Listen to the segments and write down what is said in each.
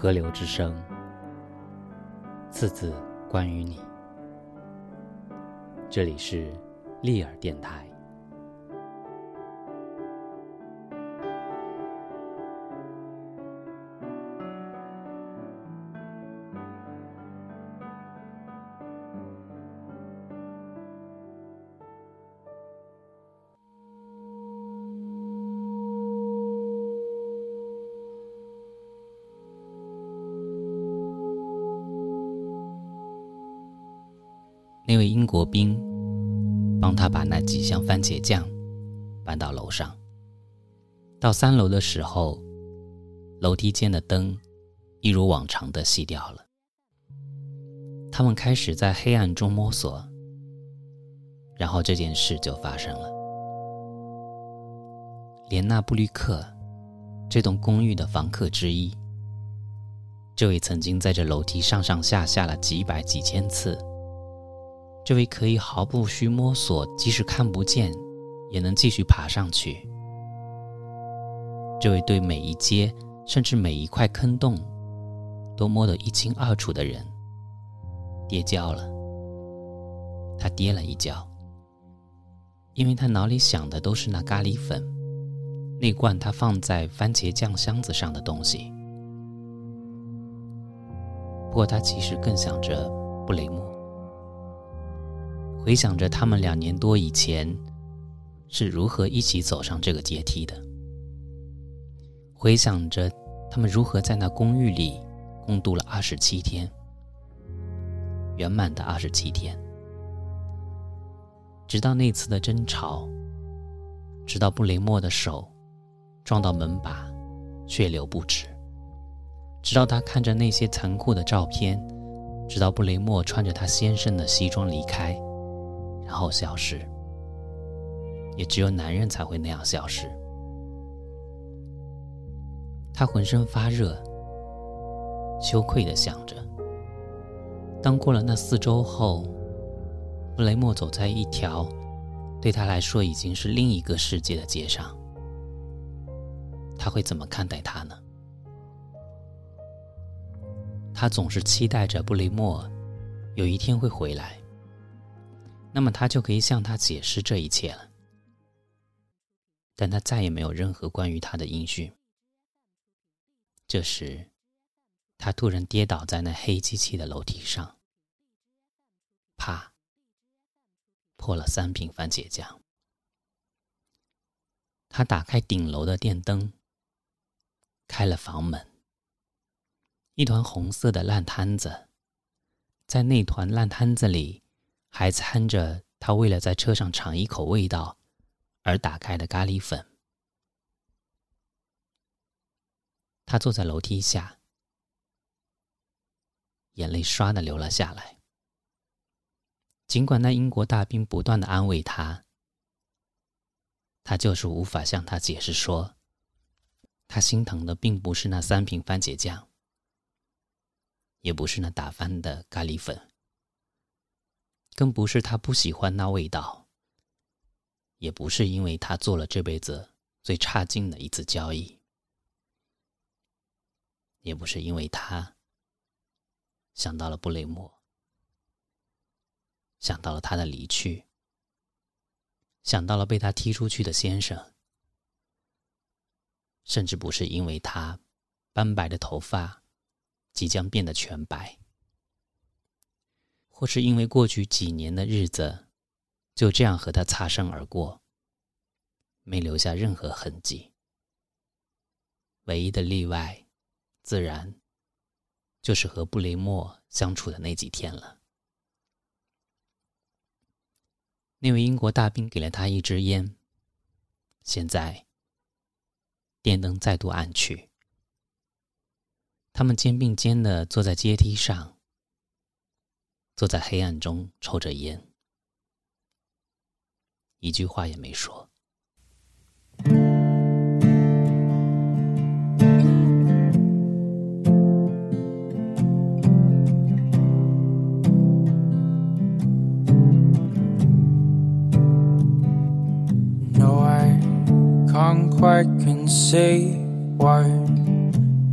河流之声，次次关于你。这里是利尔电台。那位英国兵帮他把那几箱番茄酱搬到楼上。到三楼的时候，楼梯间的灯一如往常的熄掉了。他们开始在黑暗中摸索，然后这件事就发生了。连纳布吕克，这栋公寓的房客之一，这位曾经在这楼梯上上下下了几百几千次。这位可以毫不需摸索，即使看不见，也能继续爬上去。这位对每一阶，甚至每一块坑洞，都摸得一清二楚的人，跌跤了。他跌了一跤，因为他脑里想的都是那咖喱粉，那罐他放在番茄酱箱子上的东西。不过他其实更想着布雷默。回想着他们两年多以前是如何一起走上这个阶梯的，回想着他们如何在那公寓里共度了二十七天，圆满的二十七天，直到那次的争吵，直到布雷默的手撞到门把，血流不止，直到他看着那些残酷的照片，直到布雷默穿着他先生的西装离开。然后消失，也只有男人才会那样消失。他浑身发热，羞愧的想着：当过了那四周后，布雷默走在一条对他来说已经是另一个世界的街上，他会怎么看待他呢？他总是期待着布雷默有一天会回来。那么他就可以向他解释这一切了，但他再也没有任何关于他的音讯。这时，他突然跌倒在那黑漆漆的楼梯上，啪，破了三瓶番茄酱。他打开顶楼的电灯，开了房门，一团红色的烂摊子，在那团烂摊子里。还掺着他为了在车上尝一口味道而打开的咖喱粉。他坐在楼梯下，眼泪唰的流了下来。尽管那英国大兵不断的安慰他，他就是无法向他解释说，他心疼的并不是那三瓶番茄酱，也不是那打翻的咖喱粉。更不是他不喜欢那味道，也不是因为他做了这辈子最差劲的一次交易，也不是因为他想到了布雷默，想到了他的离去，想到了被他踢出去的先生，甚至不是因为他斑白的头发即将变得全白。或是因为过去几年的日子就这样和他擦身而过，没留下任何痕迹。唯一的例外，自然就是和布雷默相处的那几天了。那位英国大兵给了他一支烟。现在，电灯再度暗去，他们肩并肩的坐在阶梯上。坐在黑暗中抽着烟，一句话也没说。Can't quite can why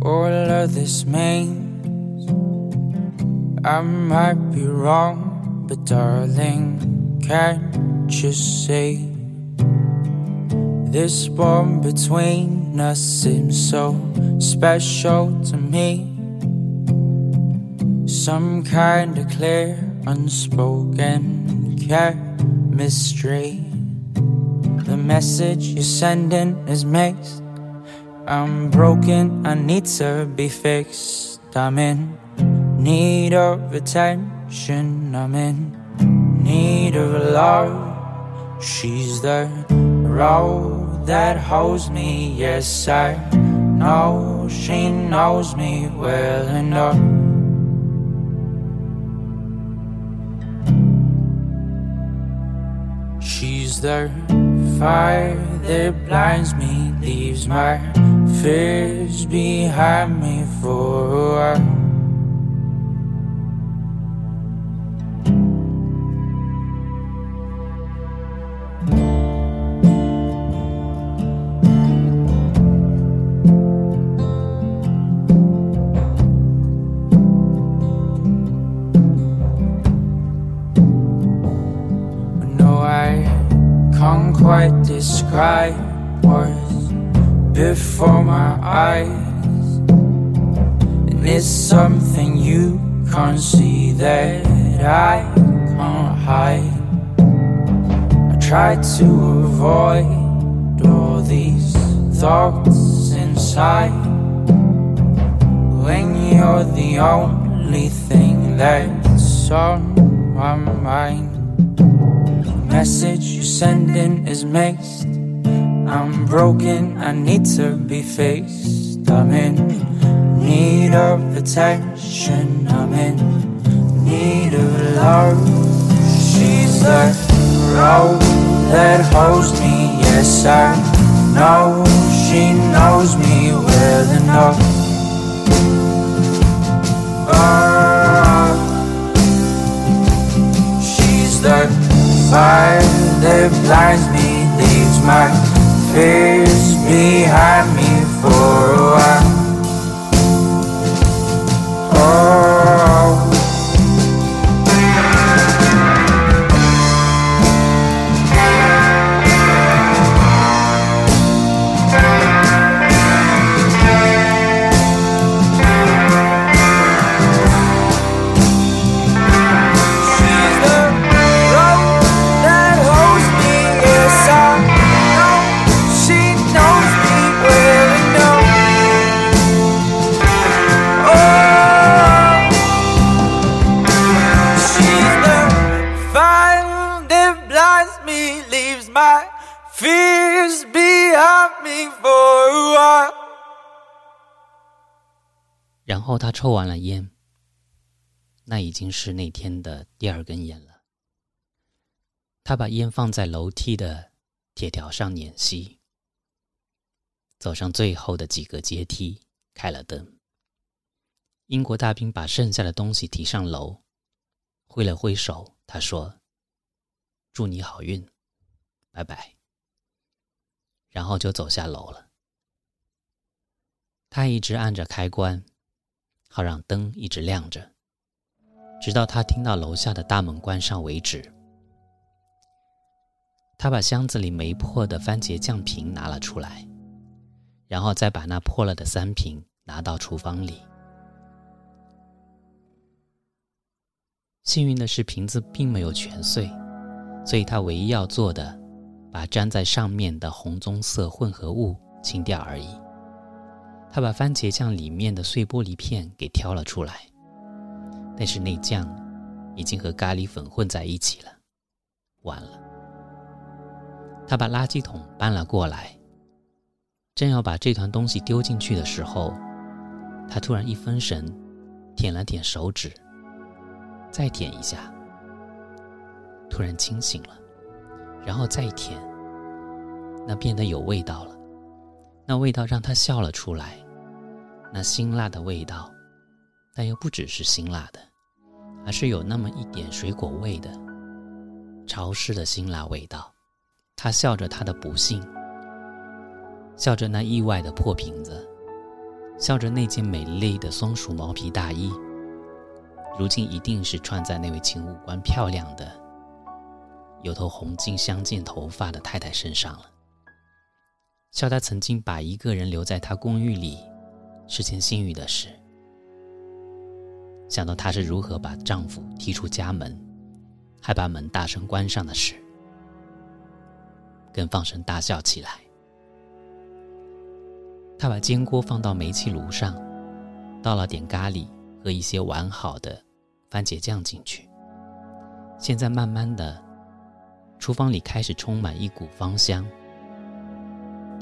all of this. I might be wrong, but darling, can't you see? This bond between us seems so special to me. Some kind of clear, unspoken chemistry. The message you're sending is mixed. I'm broken, I need to be fixed. I'm in need of attention, I'm in need of love. She's the road that holds me, yes, I know she knows me well enough. She's the fire that blinds me, leaves my fears behind me for a while. Before my eyes. And it's something you can't see that I can't hide. I try to avoid all these thoughts inside. When you're the only thing that's on my mind. The message you're sending is mixed. I'm broken, I need to be fixed. I'm in need of attention, I'm in need of love. She's the road that holds me, yes, I know she knows me well enough. Oh, she's the fire that blinds me, leaves my fears behind me 然后他抽完了烟，那已经是那天的第二根烟了。他把烟放在楼梯的铁条上碾熄，走上最后的几个阶梯，开了灯。英国大兵把剩下的东西提上楼，挥了挥手，他说：“祝你好运，拜拜。”然后就走下楼了。他一直按着开关，好让灯一直亮着，直到他听到楼下的大门关上为止。他把箱子里没破的番茄酱瓶拿了出来，然后再把那破了的三瓶拿到厨房里。幸运的是，瓶子并没有全碎，所以他唯一要做的，把粘在上面的红棕色混合物清掉而已。他把番茄酱里面的碎玻璃片给挑了出来，但是那酱已经和咖喱粉混在一起了，完了。他把垃圾桶搬了过来，正要把这团东西丢进去的时候，他突然一分神，舔了舔手指，再舔一下，突然清醒了，然后再舔，那变得有味道了。那味道让他笑了出来，那辛辣的味道，但又不只是辛辣的，而是有那么一点水果味的潮湿的辛辣味道。他笑着他的不幸，笑着那意外的破瓶子，笑着那件美丽的松鼠毛皮大衣，如今一定是穿在那位请五官漂亮的、有头红金相间头发的太太身上了。笑他曾经把一个人留在他公寓里是件幸运的事，想到她是如何把丈夫踢出家门，还把门大声关上的事，更放声大笑起来。她把煎锅放到煤气炉上，倒了点咖喱和一些完好的番茄酱进去。现在慢慢的，厨房里开始充满一股芳香，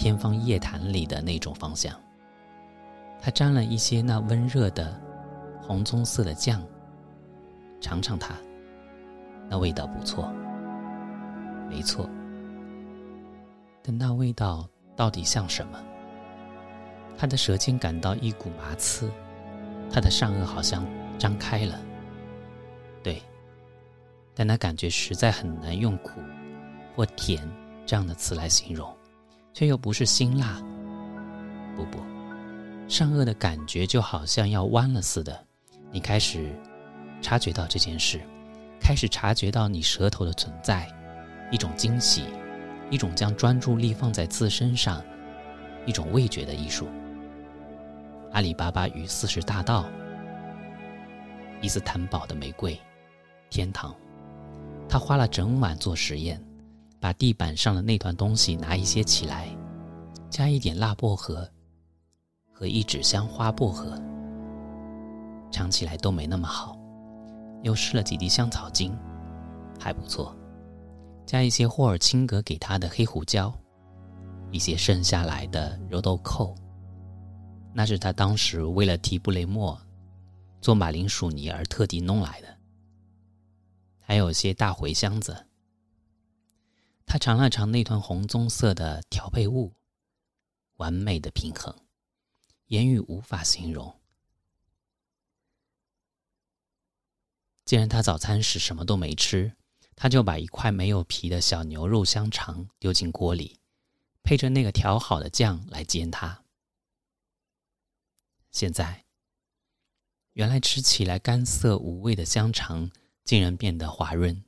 天方夜谭里的那种方向。他沾了一些那温热的红棕色的酱，尝尝它，那味道不错，没错。但那味道到底像什么？他的舌尖感到一股麻刺，他的上颚好像张开了。对，但那感觉实在很难用苦或甜这样的词来形容，却又不是辛辣。不不，上颚的感觉就好像要弯了似的。你开始察觉到这件事，开始察觉到你舌头的存在，一种惊喜，一种将专注力放在自身上，一种味觉的艺术。阿里巴巴与四十大盗，伊斯坦堡的玫瑰，天堂。他花了整晚做实验，把地板上的那团东西拿一些起来，加一点辣薄荷和一纸香花薄荷，尝起来都没那么好。又试了几滴香草精，还不错。加一些霍尔钦格给他的黑胡椒，一些剩下来的肉豆蔻。那是他当时为了提布雷莫做马铃薯泥而特地弄来的，还有些大茴香子。他尝了尝那团红棕色的调配物，完美的平衡，言语无法形容。既然他早餐时什么都没吃，他就把一块没有皮的小牛肉香肠丢进锅里，配着那个调好的酱来煎它。现在，原来吃起来干涩无味的香肠，竟然变得滑润，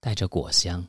带着果香，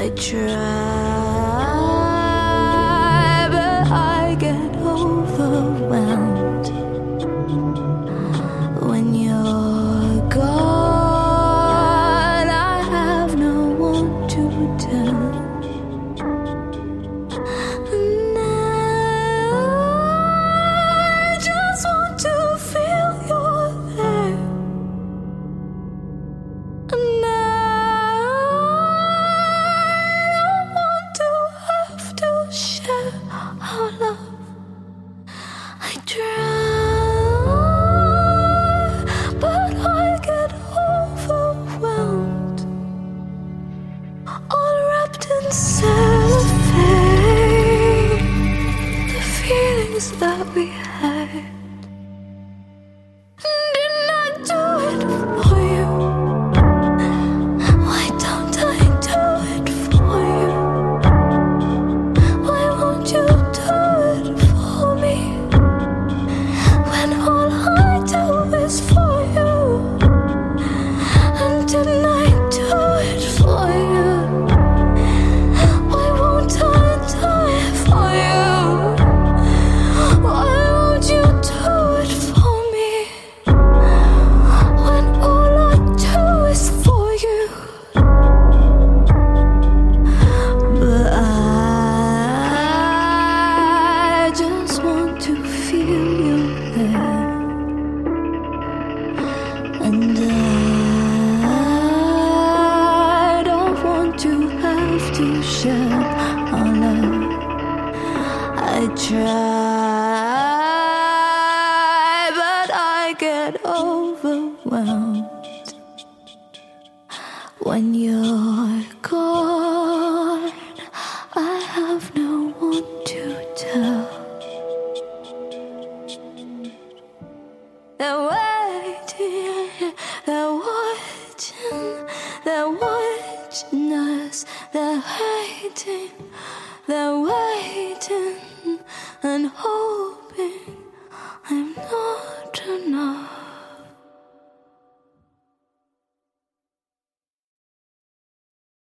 I try, but I get overwhelmed